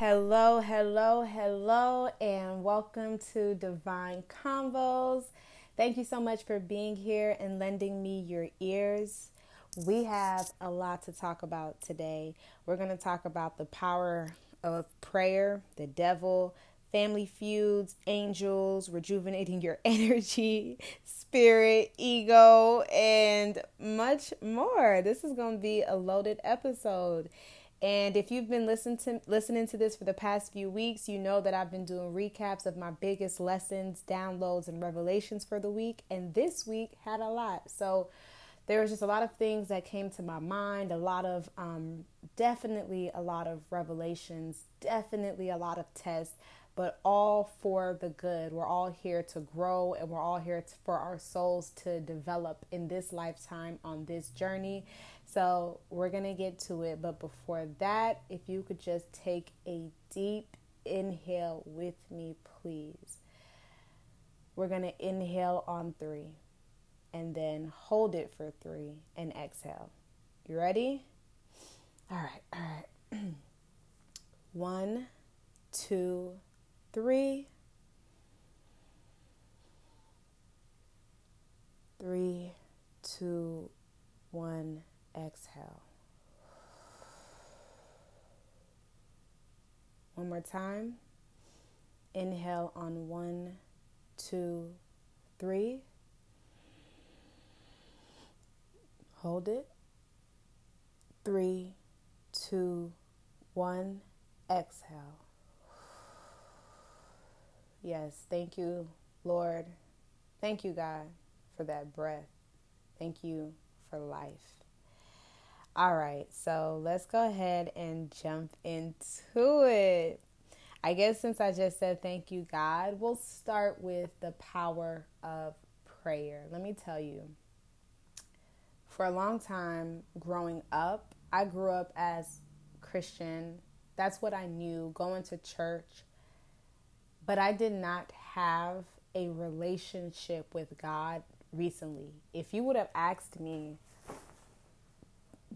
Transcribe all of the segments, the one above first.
Hello, hello, hello, and welcome to Divine Convos. Thank you so much for being here and lending me your ears. We have a lot to talk about today. We're going to talk about the power of prayer, the devil, family feuds, angels, rejuvenating your energy, spirit, ego, and much more. This is going to be a loaded episode. And if you've been listening to listening to this for the past few weeks, you know that I've been doing recaps of my biggest lessons, downloads, and revelations for the week. And this week had a lot. So there was just a lot of things that came to my mind, a lot of um, definitely a lot of revelations, definitely a lot of tests, but all for the good. We're all here to grow and we're all here to, for our souls to develop in this lifetime on this journey. So we're going to get to it. But before that, if you could just take a deep inhale with me, please. We're going to inhale on three and then hold it for three and exhale. You ready? All right, all right. One, two, three. Three, two, one exhale. One more time. Inhale on one, two, three. Hold it. Three, two, one. Exhale. Yes, thank you, Lord. Thank you, God, for that breath. Thank you for life. All right, so let's go ahead and jump into it. I guess since I just said thank you, God, we'll start with the power of prayer. Let me tell you, for a long time growing up, I grew up as Christian. That's what I knew, going to church. But I did not have a relationship with God recently. If you would have asked me,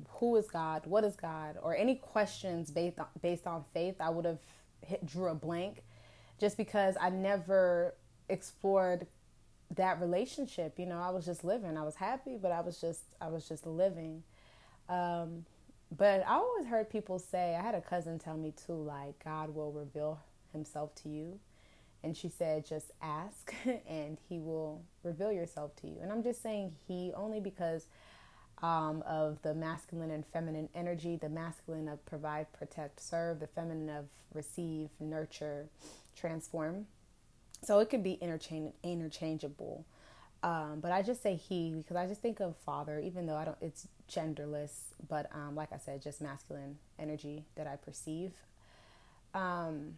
who is God, what is God, or any questions based on, based on faith, I would have hit, drew a blank, just because I never explored that relationship. You know, I was just living. I was happy, but I was just I was just living. Um, but I always heard people say. I had a cousin tell me too, like God will reveal Himself to you, and she said just ask, and He will reveal yourself to you. And I'm just saying He only because um, of the masculine and feminine energy the masculine of provide, protect, serve, the feminine of receive, nurture, transform. So it could be interchange- interchangeable. Um, but I just say he because I just think of father, even though I don't, it's genderless, but um, like I said, just masculine energy that I perceive. Um,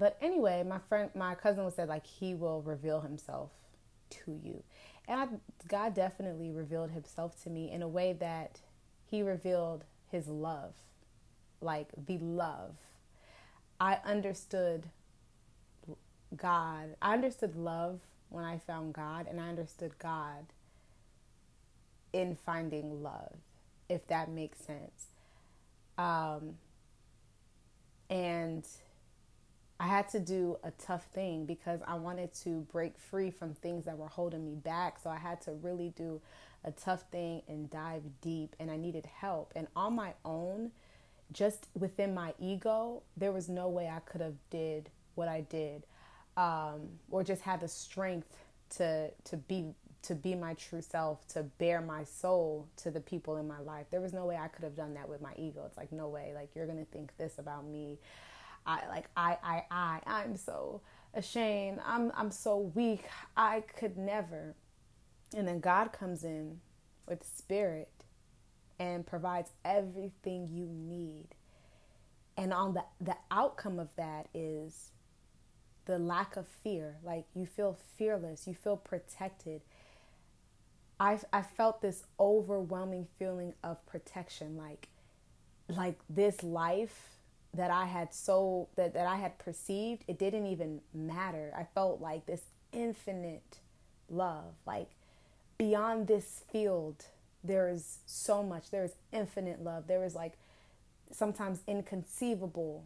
but anyway, my friend, my cousin was said like he will reveal himself to you. And I, God definitely revealed himself to me in a way that he revealed his love, like the love. I understood God. I understood love when I found God, and I understood God in finding love, if that makes sense. Um, and I had to do a tough thing because I wanted to break free from things that were holding me back. So I had to really do a tough thing and dive deep and I needed help. And on my own, just within my ego, there was no way I could have did what I did um, or just had the strength to to be to be my true self, to bear my soul to the people in my life. There was no way I could have done that with my ego. It's like no way. Like you're to think this about me I like I I I I'm so ashamed. I'm I'm so weak. I could never. And then God comes in with spirit and provides everything you need. And on the the outcome of that is the lack of fear. Like you feel fearless, you feel protected. I I felt this overwhelming feeling of protection like like this life that I had so that, that I had perceived, it didn't even matter. I felt like this infinite love, like beyond this field, there is so much. There is infinite love. There is like sometimes inconceivable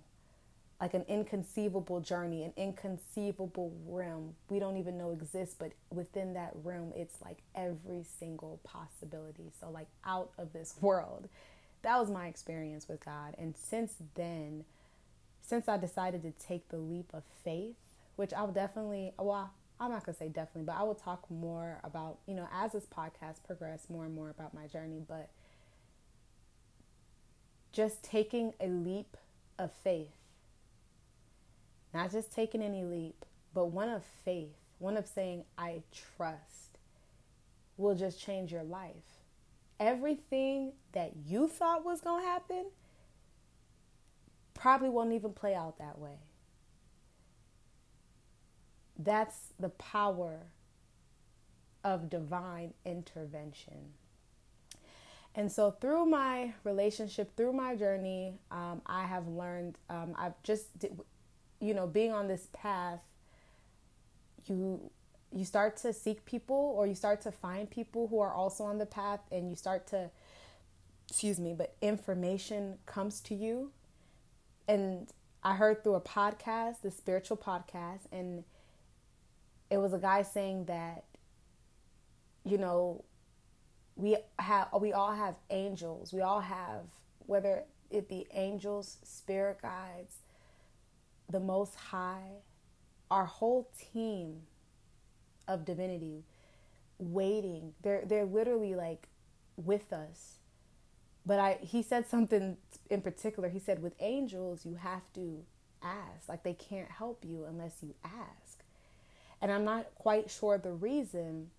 like an inconceivable journey, an inconceivable realm we don't even know exists, but within that realm, it's like every single possibility. So, like out of this world. That was my experience with God. And since then, since I decided to take the leap of faith, which I will definitely, well, I'm not to say definitely, but I will talk more about, you know, as this podcast progresses more and more about my journey, but just taking a leap of faith not just taking any leap, but one of faith, one of saying, I trust, will just change your life. Everything that you thought was going to happen probably won't even play out that way. That's the power of divine intervention. And so, through my relationship, through my journey, um, I have learned. Um, I've just you know, being on this path, you you start to seek people or you start to find people who are also on the path and you start to excuse me, but information comes to you. And I heard through a podcast, the spiritual podcast, and it was a guy saying that you know, we have we all have angels. We all have whether it be angels, spirit guides, the Most High, our whole team of divinity waiting. They're they're literally like with us. But I he said something in particular. He said with angels you have to ask. Like they can't help you unless you ask. And I'm not quite sure the reason,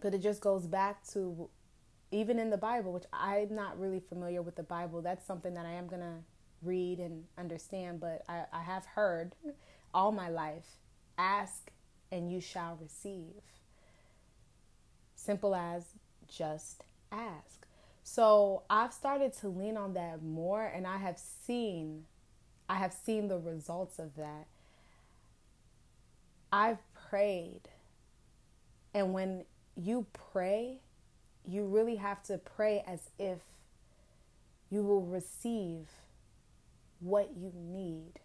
but it just goes back to even in the Bible, which I'm not really familiar with the Bible. That's something that I am going to read and understand, but I, I have heard all my life ask and you shall receive. Simple as just ask. So I've started to lean on that more and I have seen I have seen the results of that. I've prayed. And when you pray, you really have to pray as if you will receive what you need.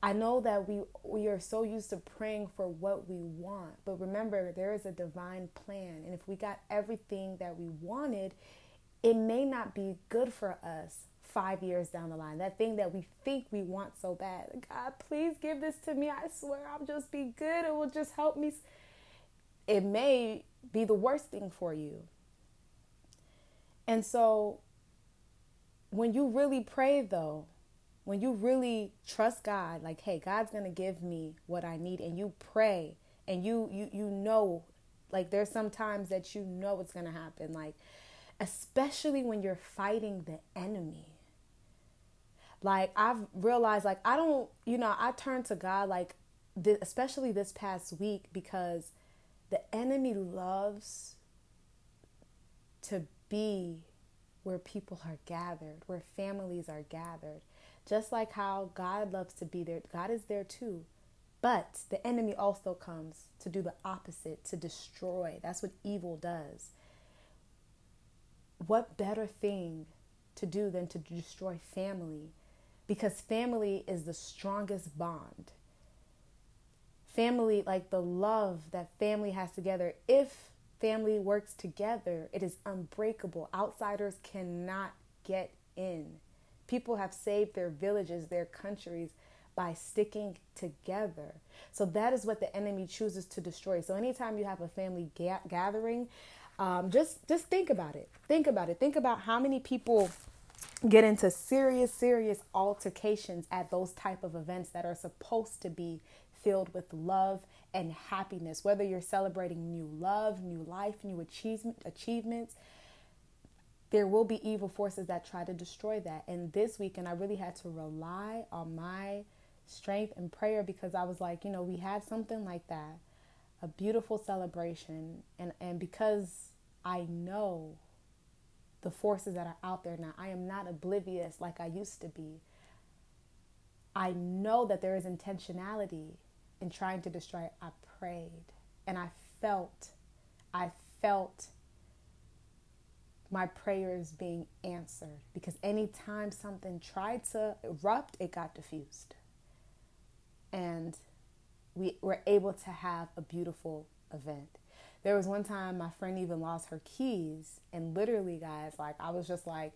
I know that we we are so used to praying for what we want, but remember there is a divine plan, and if we got everything that we wanted, it may not be good for us 5 years down the line. That thing that we think we want so bad. God, please give this to me. I swear I'll just be good. It will just help me. It may be the worst thing for you. And so when you really pray though, when you really trust God, like, hey, God's gonna give me what I need, and you pray and you you you know, like there's some times that you know it's gonna happen, like especially when you're fighting the enemy. Like I've realized, like I don't, you know, I turn to God, like this, especially this past week, because the enemy loves to be where people are gathered, where families are gathered. Just like how God loves to be there, God is there too. But the enemy also comes to do the opposite, to destroy. That's what evil does. What better thing to do than to destroy family? Because family is the strongest bond. Family, like the love that family has together, if family works together, it is unbreakable. Outsiders cannot get in. People have saved their villages, their countries by sticking together. So that is what the enemy chooses to destroy. So anytime you have a family ga- gathering, um, just just think about it. Think about it. Think about how many people get into serious, serious altercations at those type of events that are supposed to be filled with love and happiness. Whether you're celebrating new love, new life, new achievement, achievements, there will be evil forces that try to destroy that. And this weekend, I really had to rely on my strength and prayer because I was like, you know, we had something like that, a beautiful celebration. And, and because I know the forces that are out there now, I am not oblivious like I used to be. I know that there is intentionality in trying to destroy. I prayed and I felt, I felt my prayers being answered because anytime something tried to erupt, it got diffused. and we were able to have a beautiful event. There was one time my friend even lost her keys, and literally, guys, like I was just like,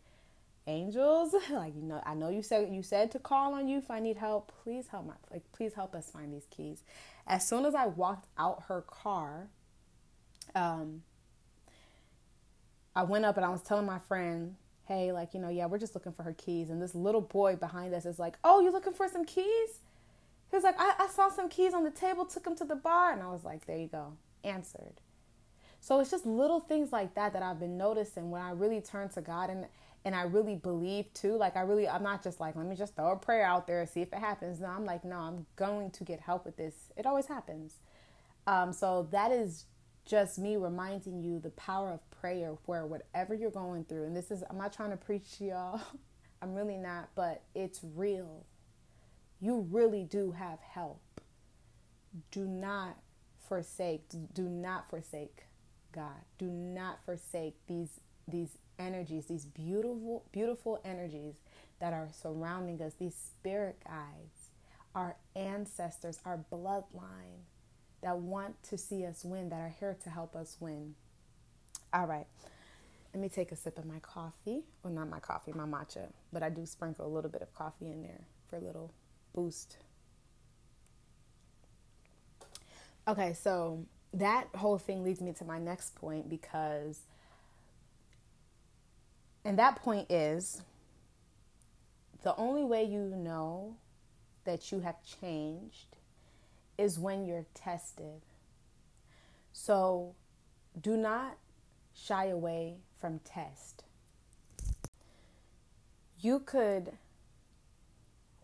angels, like you know, I know you said you said to call on you if I need help. Please help my like, please help us find these keys. As soon as I walked out her car, um, I went up and I was telling my friend, hey, like, you know, yeah, we're just looking for her keys. And this little boy behind us is like, oh, you looking for some keys? He was like, I, I saw some keys on the table, took them to the bar. And I was like, there you go, answered. So it's just little things like that that I've been noticing when I really turn to God and and I really believe too. Like I really, I'm not just like, let me just throw a prayer out there and see if it happens. No, I'm like, no, I'm going to get help with this. It always happens. Um, so that is just me reminding you the power of prayer where whatever you're going through, and this is, I'm not trying to preach to y'all, I'm really not, but it's real. You really do have help. Do not forsake, do not forsake God. Do not forsake these these energies, these beautiful beautiful energies that are surrounding us, these spirit guides, our ancestors, our bloodline that want to see us win, that are here to help us win. All right. Let me take a sip of my coffee. Well, not my coffee, my matcha, but I do sprinkle a little bit of coffee in there for a little boost. Okay, so that whole thing leads me to my next point because, and that point is the only way you know that you have changed is when you're tested. So do not shy away from test. You could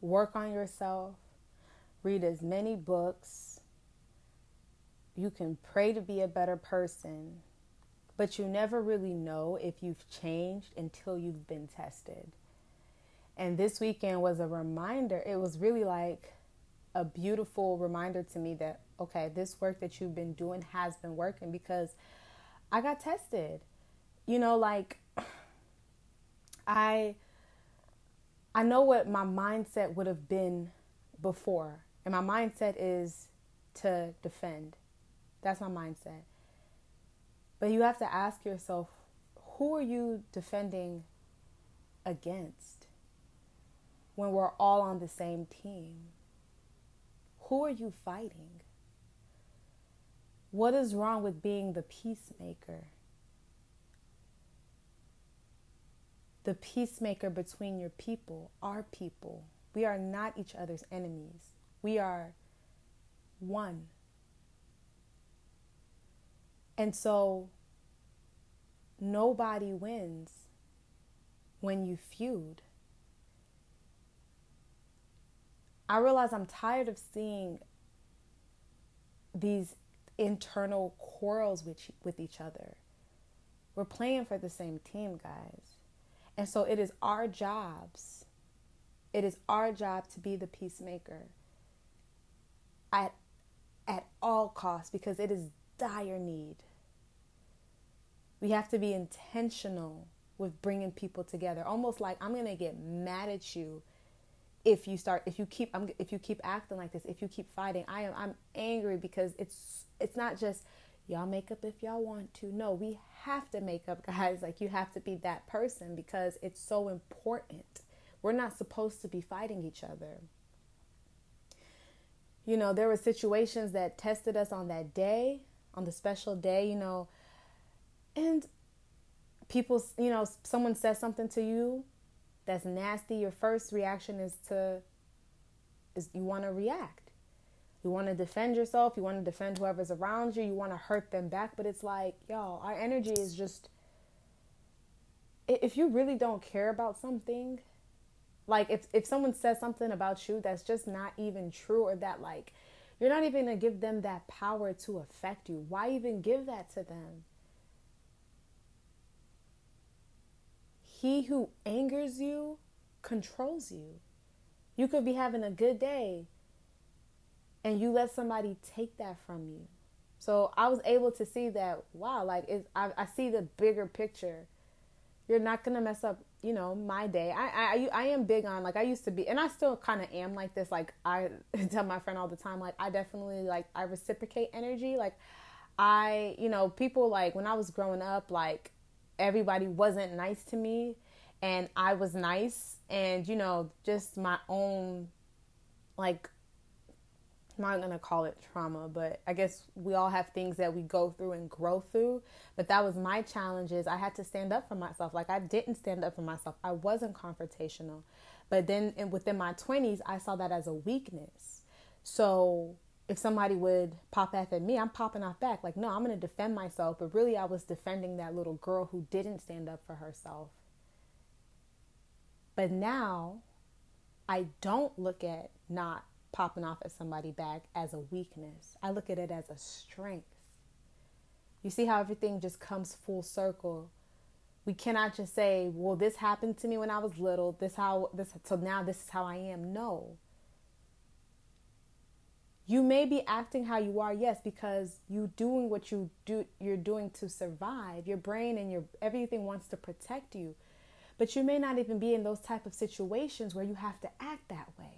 work on yourself, read as many books, you can pray to be a better person, but you never really know if you've changed until you've been tested. And this weekend was a reminder. It was really like a beautiful reminder to me that, okay, this work that you've been doing has been working because I got tested. You know, like I I know what my mindset would have been before. And my mindset is to defend. That's my mindset. But you have to ask yourself, who are you defending against when we're all on the same team? Who are you fighting? What is wrong with being the peacemaker? The peacemaker between your people, our people. We are not each other's enemies. We are one. And so nobody wins when you feud. I realize I'm tired of seeing these internal quarrels with, with each other. We're playing for the same team, guys. And so it is our jobs, it is our job to be the peacemaker at, at all costs because it is dire need. We have to be intentional with bringing people together. Almost like I'm going to get mad at you if you start if you keep I'm, if you keep acting like this, if you keep fighting. I am I'm angry because it's it's not just y'all make up if y'all want to. No, we have to make up, guys. Like you have to be that person because it's so important. We're not supposed to be fighting each other. You know, there were situations that tested us on that day, on the special day, you know, and people, you know, someone says something to you that's nasty, your first reaction is to is you want to react. You want to defend yourself, you want to defend whoever's around you, you want to hurt them back, but it's like, y'all, our energy is just if you really don't care about something, like if if someone says something about you that's just not even true or that like you're not even going to give them that power to affect you. Why even give that to them? He who angers you controls you. You could be having a good day and you let somebody take that from you. So I was able to see that, wow, like I, I see the bigger picture. you're not gonna mess up you know my day I, I i am big on like i used to be and i still kind of am like this like i tell my friend all the time like i definitely like i reciprocate energy like i you know people like when i was growing up like everybody wasn't nice to me and i was nice and you know just my own like I'm not gonna call it trauma, but I guess we all have things that we go through and grow through. But that was my challenges. I had to stand up for myself. Like I didn't stand up for myself. I wasn't confrontational. But then within my 20s, I saw that as a weakness. So if somebody would pop off at me, I'm popping off back. Like, no, I'm gonna defend myself. But really, I was defending that little girl who didn't stand up for herself. But now, I don't look at not popping off at somebody back as a weakness. I look at it as a strength. You see how everything just comes full circle. We cannot just say, "Well, this happened to me when I was little. This how this so now this is how I am." No. You may be acting how you are, yes, because you doing what you do you're doing to survive. Your brain and your everything wants to protect you. But you may not even be in those type of situations where you have to act that way.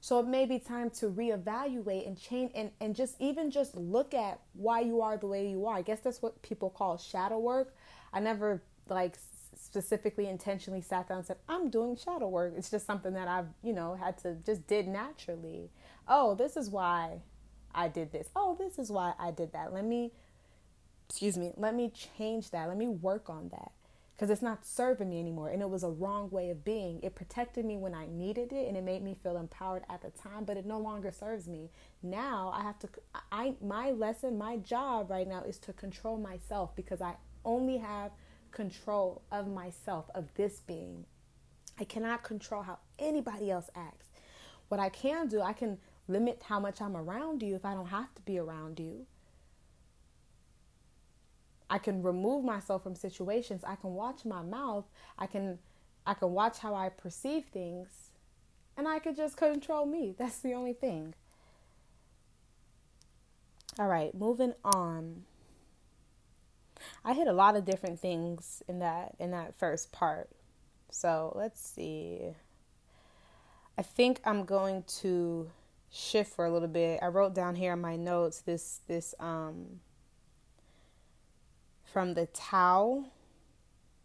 So it may be time to reevaluate and change and, and just even just look at why you are the way you are. I guess that's what people call shadow work. I never like specifically intentionally sat down and said, I'm doing shadow work. It's just something that I've, you know, had to just did naturally. Oh, this is why I did this. Oh, this is why I did that. Let me excuse me, let me change that. Let me work on that because it's not serving me anymore and it was a wrong way of being. It protected me when i needed it and it made me feel empowered at the time but it no longer serves me. Now i have to i my lesson my job right now is to control myself because i only have control of myself of this being. I cannot control how anybody else acts. What i can do i can limit how much i'm around you if i don't have to be around you I can remove myself from situations. I can watch my mouth. I can I can watch how I perceive things and I could just control me. That's the only thing. All right, moving on. I hit a lot of different things in that in that first part. So, let's see. I think I'm going to shift for a little bit. I wrote down here in my notes this this um from the Tao.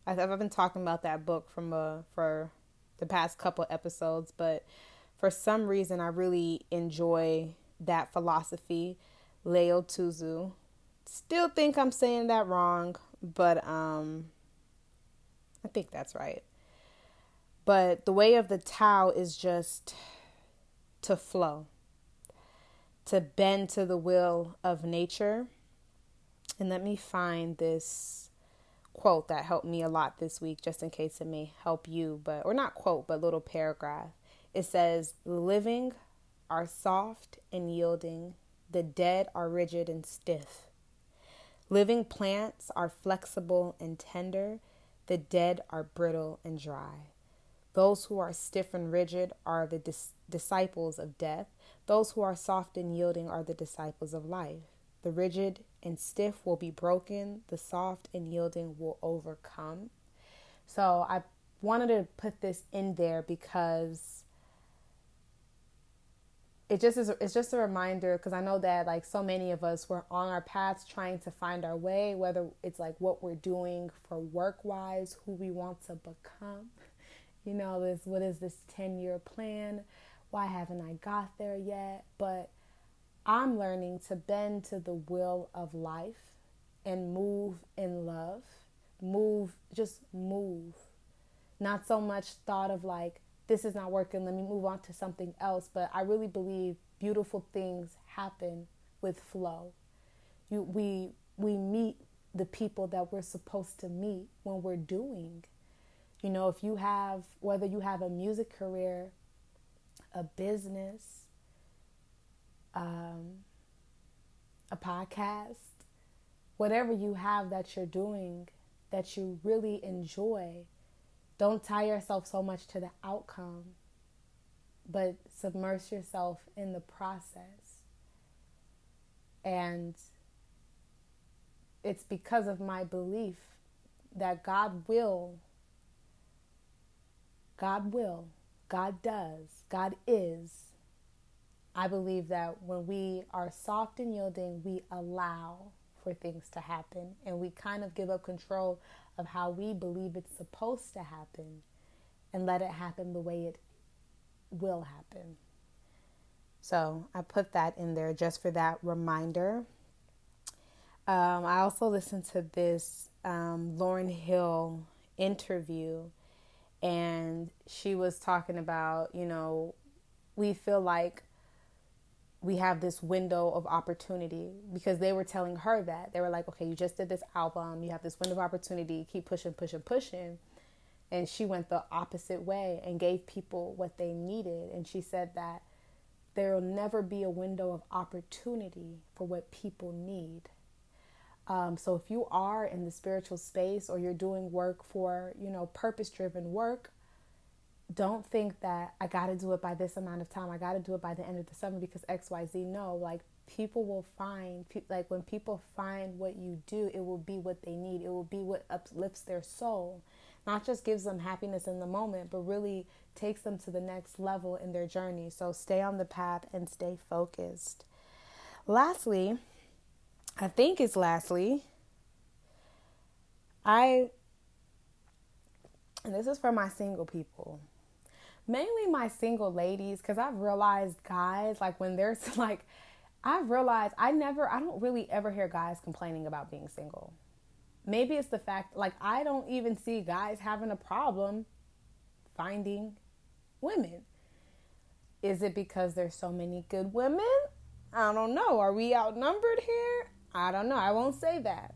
I've been talking about that book from uh, for the past couple episodes, but for some reason I really enjoy that philosophy, Lao Tzu. Still think I'm saying that wrong, but um I think that's right. But the way of the Tao is just to flow, to bend to the will of nature and let me find this quote that helped me a lot this week, just in case it may help you, but or not quote, but little paragraph. It says, living are soft and yielding; the dead are rigid and stiff. Living plants are flexible and tender; the dead are brittle and dry. Those who are stiff and rigid are the dis- disciples of death; those who are soft and yielding are the disciples of life." The rigid and stiff will be broken, the soft and yielding will overcome. So I wanted to put this in there because it just is it's just a reminder because I know that like so many of us we're on our paths trying to find our way whether it's like what we're doing for work wise who we want to become. You know this what is this 10 year plan? Why haven't I got there yet? But I'm learning to bend to the will of life and move in love. Move, just move. Not so much thought of like, this is not working, let me move on to something else. But I really believe beautiful things happen with flow. You, we, we meet the people that we're supposed to meet when we're doing. You know, if you have, whether you have a music career, a business, um, a podcast, whatever you have that you're doing that you really enjoy, don't tie yourself so much to the outcome, but submerge yourself in the process. And it's because of my belief that God will, God will, God does, God is. I believe that when we are soft and yielding, we allow for things to happen and we kind of give up control of how we believe it's supposed to happen and let it happen the way it will happen. So I put that in there just for that reminder. Um, I also listened to this um, Lauryn Hill interview, and she was talking about, you know, we feel like we have this window of opportunity because they were telling her that. They were like, okay, you just did this album, you have this window of opportunity, keep pushing, pushing, pushing. And she went the opposite way and gave people what they needed. And she said that there will never be a window of opportunity for what people need. Um, so if you are in the spiritual space or you're doing work for, you know, purpose driven work, don't think that I got to do it by this amount of time. I got to do it by the end of the summer because XYZ. No, like people will find, like when people find what you do, it will be what they need. It will be what uplifts their soul. Not just gives them happiness in the moment, but really takes them to the next level in their journey. So stay on the path and stay focused. Lastly, I think it's lastly, I, and this is for my single people, mainly my single ladies, because I've realized guys, like when there's like, I've realized I never, I don't really ever hear guys complaining about being single. Maybe it's the fact, like, I don't even see guys having a problem finding women. Is it because there's so many good women? I don't know. Are we outnumbered here? I don't know. I won't say that.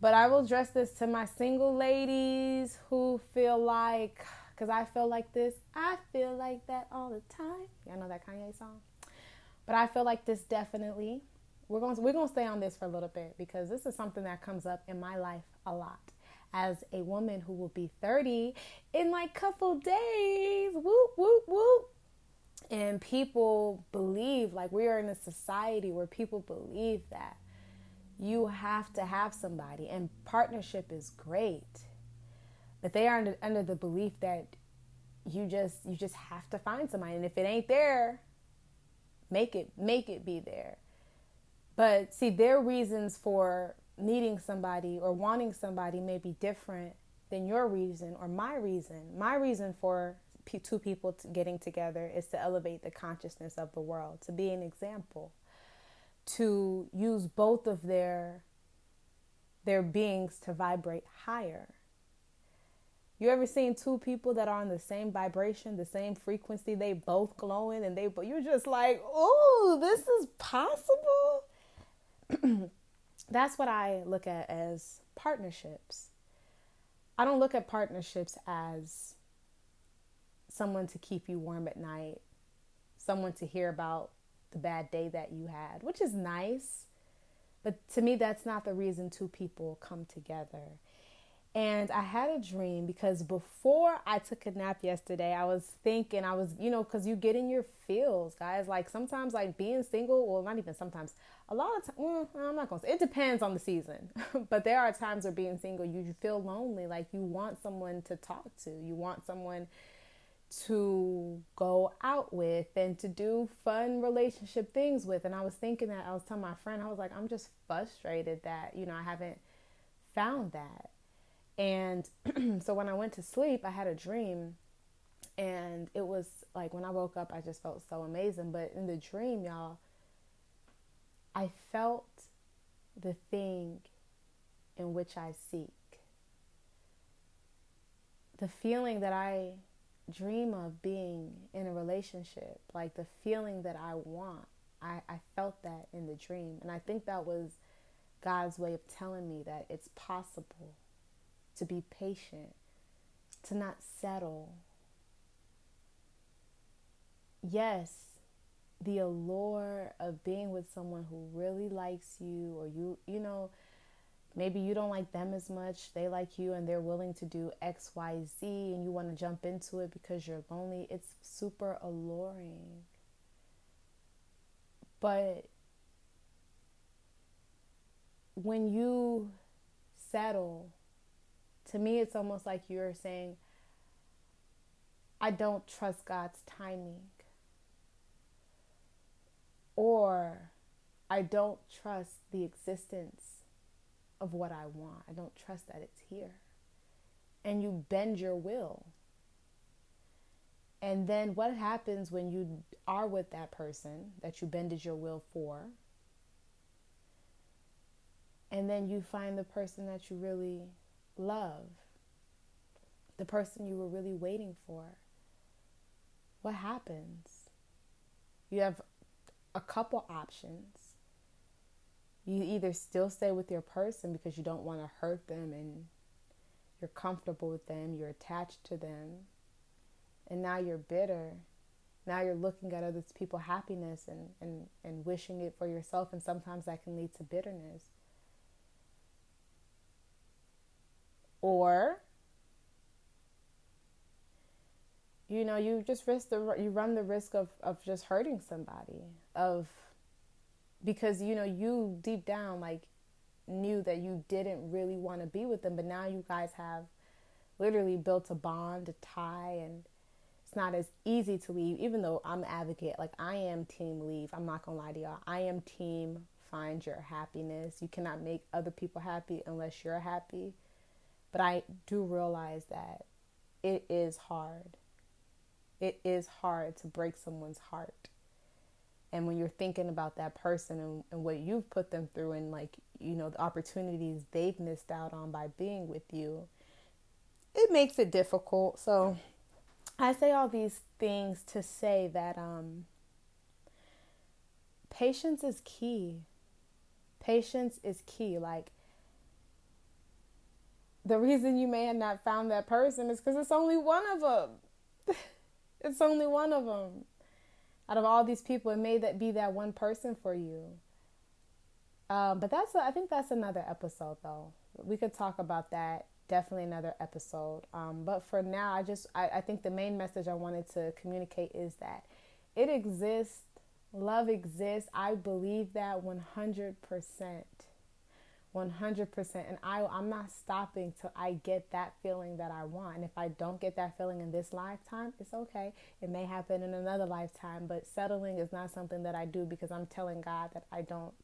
But I will address this to my single ladies who feel like, because I feel like this, I feel like that all the time. Y'all know that Kanye song? But I feel like this definitely. We're going to, we're going to stay on this for a little bit because this is something that comes up in my life a lot. As a woman who will be 30 in like couple days. Whoop, whoop, whoop. And people believe, like we are in a society where people believe that you have to have somebody and partnership is great but they are under, under the belief that you just you just have to find somebody. And if it ain't there make it make it be there. But see their reasons for needing somebody or wanting somebody may be different than your reason or my reason. My reason for two people getting together is to elevate the consciousness of the world to be an example to use both of their their beings to vibrate higher. You ever seen two people that are on the same vibration, the same frequency, they both glowing and they but you're just like, "Oh, this is possible?" That's what I look at as partnerships. I don't look at partnerships as someone to keep you warm at night, someone to hear about the bad day that you had, which is nice. But to me, that's not the reason two people come together. And I had a dream because before I took a nap yesterday, I was thinking, I was, you know, because you get in your feels, guys. Like sometimes, like being single, well, not even sometimes, a lot of times, mm, well, I'm not going to say, it depends on the season. but there are times where being single, you feel lonely. Like you want someone to talk to, you want someone to go out with and to do fun relationship things with. And I was thinking that I was telling my friend, I was like, I'm just frustrated that, you know, I haven't found that. And so when I went to sleep, I had a dream. And it was like when I woke up, I just felt so amazing. But in the dream, y'all, I felt the thing in which I seek. The feeling that I dream of being in a relationship, like the feeling that I want. I, I felt that in the dream. And I think that was God's way of telling me that it's possible to be patient, to not settle. Yes, the allure of being with someone who really likes you or you, you know, maybe you don't like them as much they like you and they're willing to do xyz and you want to jump into it because you're lonely it's super alluring but when you settle to me, it's almost like you're saying, I don't trust God's timing. Or I don't trust the existence of what I want. I don't trust that it's here. And you bend your will. And then what happens when you are with that person that you bended your will for? And then you find the person that you really love, the person you were really waiting for. What happens? You have a couple options you either still stay with your person because you don't want to hurt them and you're comfortable with them, you're attached to them, and now you're bitter. Now you're looking at other people's happiness and, and, and wishing it for yourself, and sometimes that can lead to bitterness. Or, you know, you just risk the you run the risk of, of just hurting somebody, of because you know you deep down like knew that you didn't really want to be with them but now you guys have literally built a bond a tie and it's not as easy to leave even though i'm advocate like i am team leave i'm not gonna lie to y'all i am team find your happiness. You cannot make other people happy unless you're happy but i do realize that it is hard. It is hard to break someone's heart. And when you're thinking about that person and, and what you've put them through and like you know the opportunities they've missed out on by being with you it makes it difficult. So i say all these things to say that um patience is key. Patience is key. Like the reason you may have not found that person is because it's only one of them it's only one of them out of all these people, it may that be that one person for you. Um, but that's I think that's another episode though. We could talk about that. Definitely another episode. Um, but for now, I just I, I think the main message I wanted to communicate is that it exists. Love exists. I believe that one hundred percent. 100% and I I'm not stopping till I get that feeling that I want. And if I don't get that feeling in this lifetime, it's okay. It may happen in another lifetime, but settling is not something that I do because I'm telling God that I don't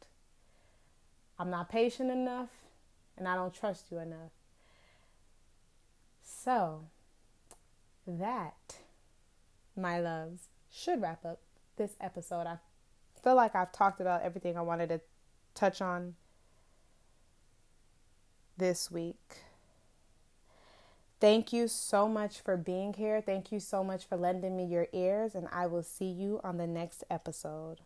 I'm not patient enough and I don't trust you enough. So, that my loves should wrap up this episode. I feel like I've talked about everything I wanted to touch on this week. Thank you so much for being here. Thank you so much for lending me your ears, and I will see you on the next episode.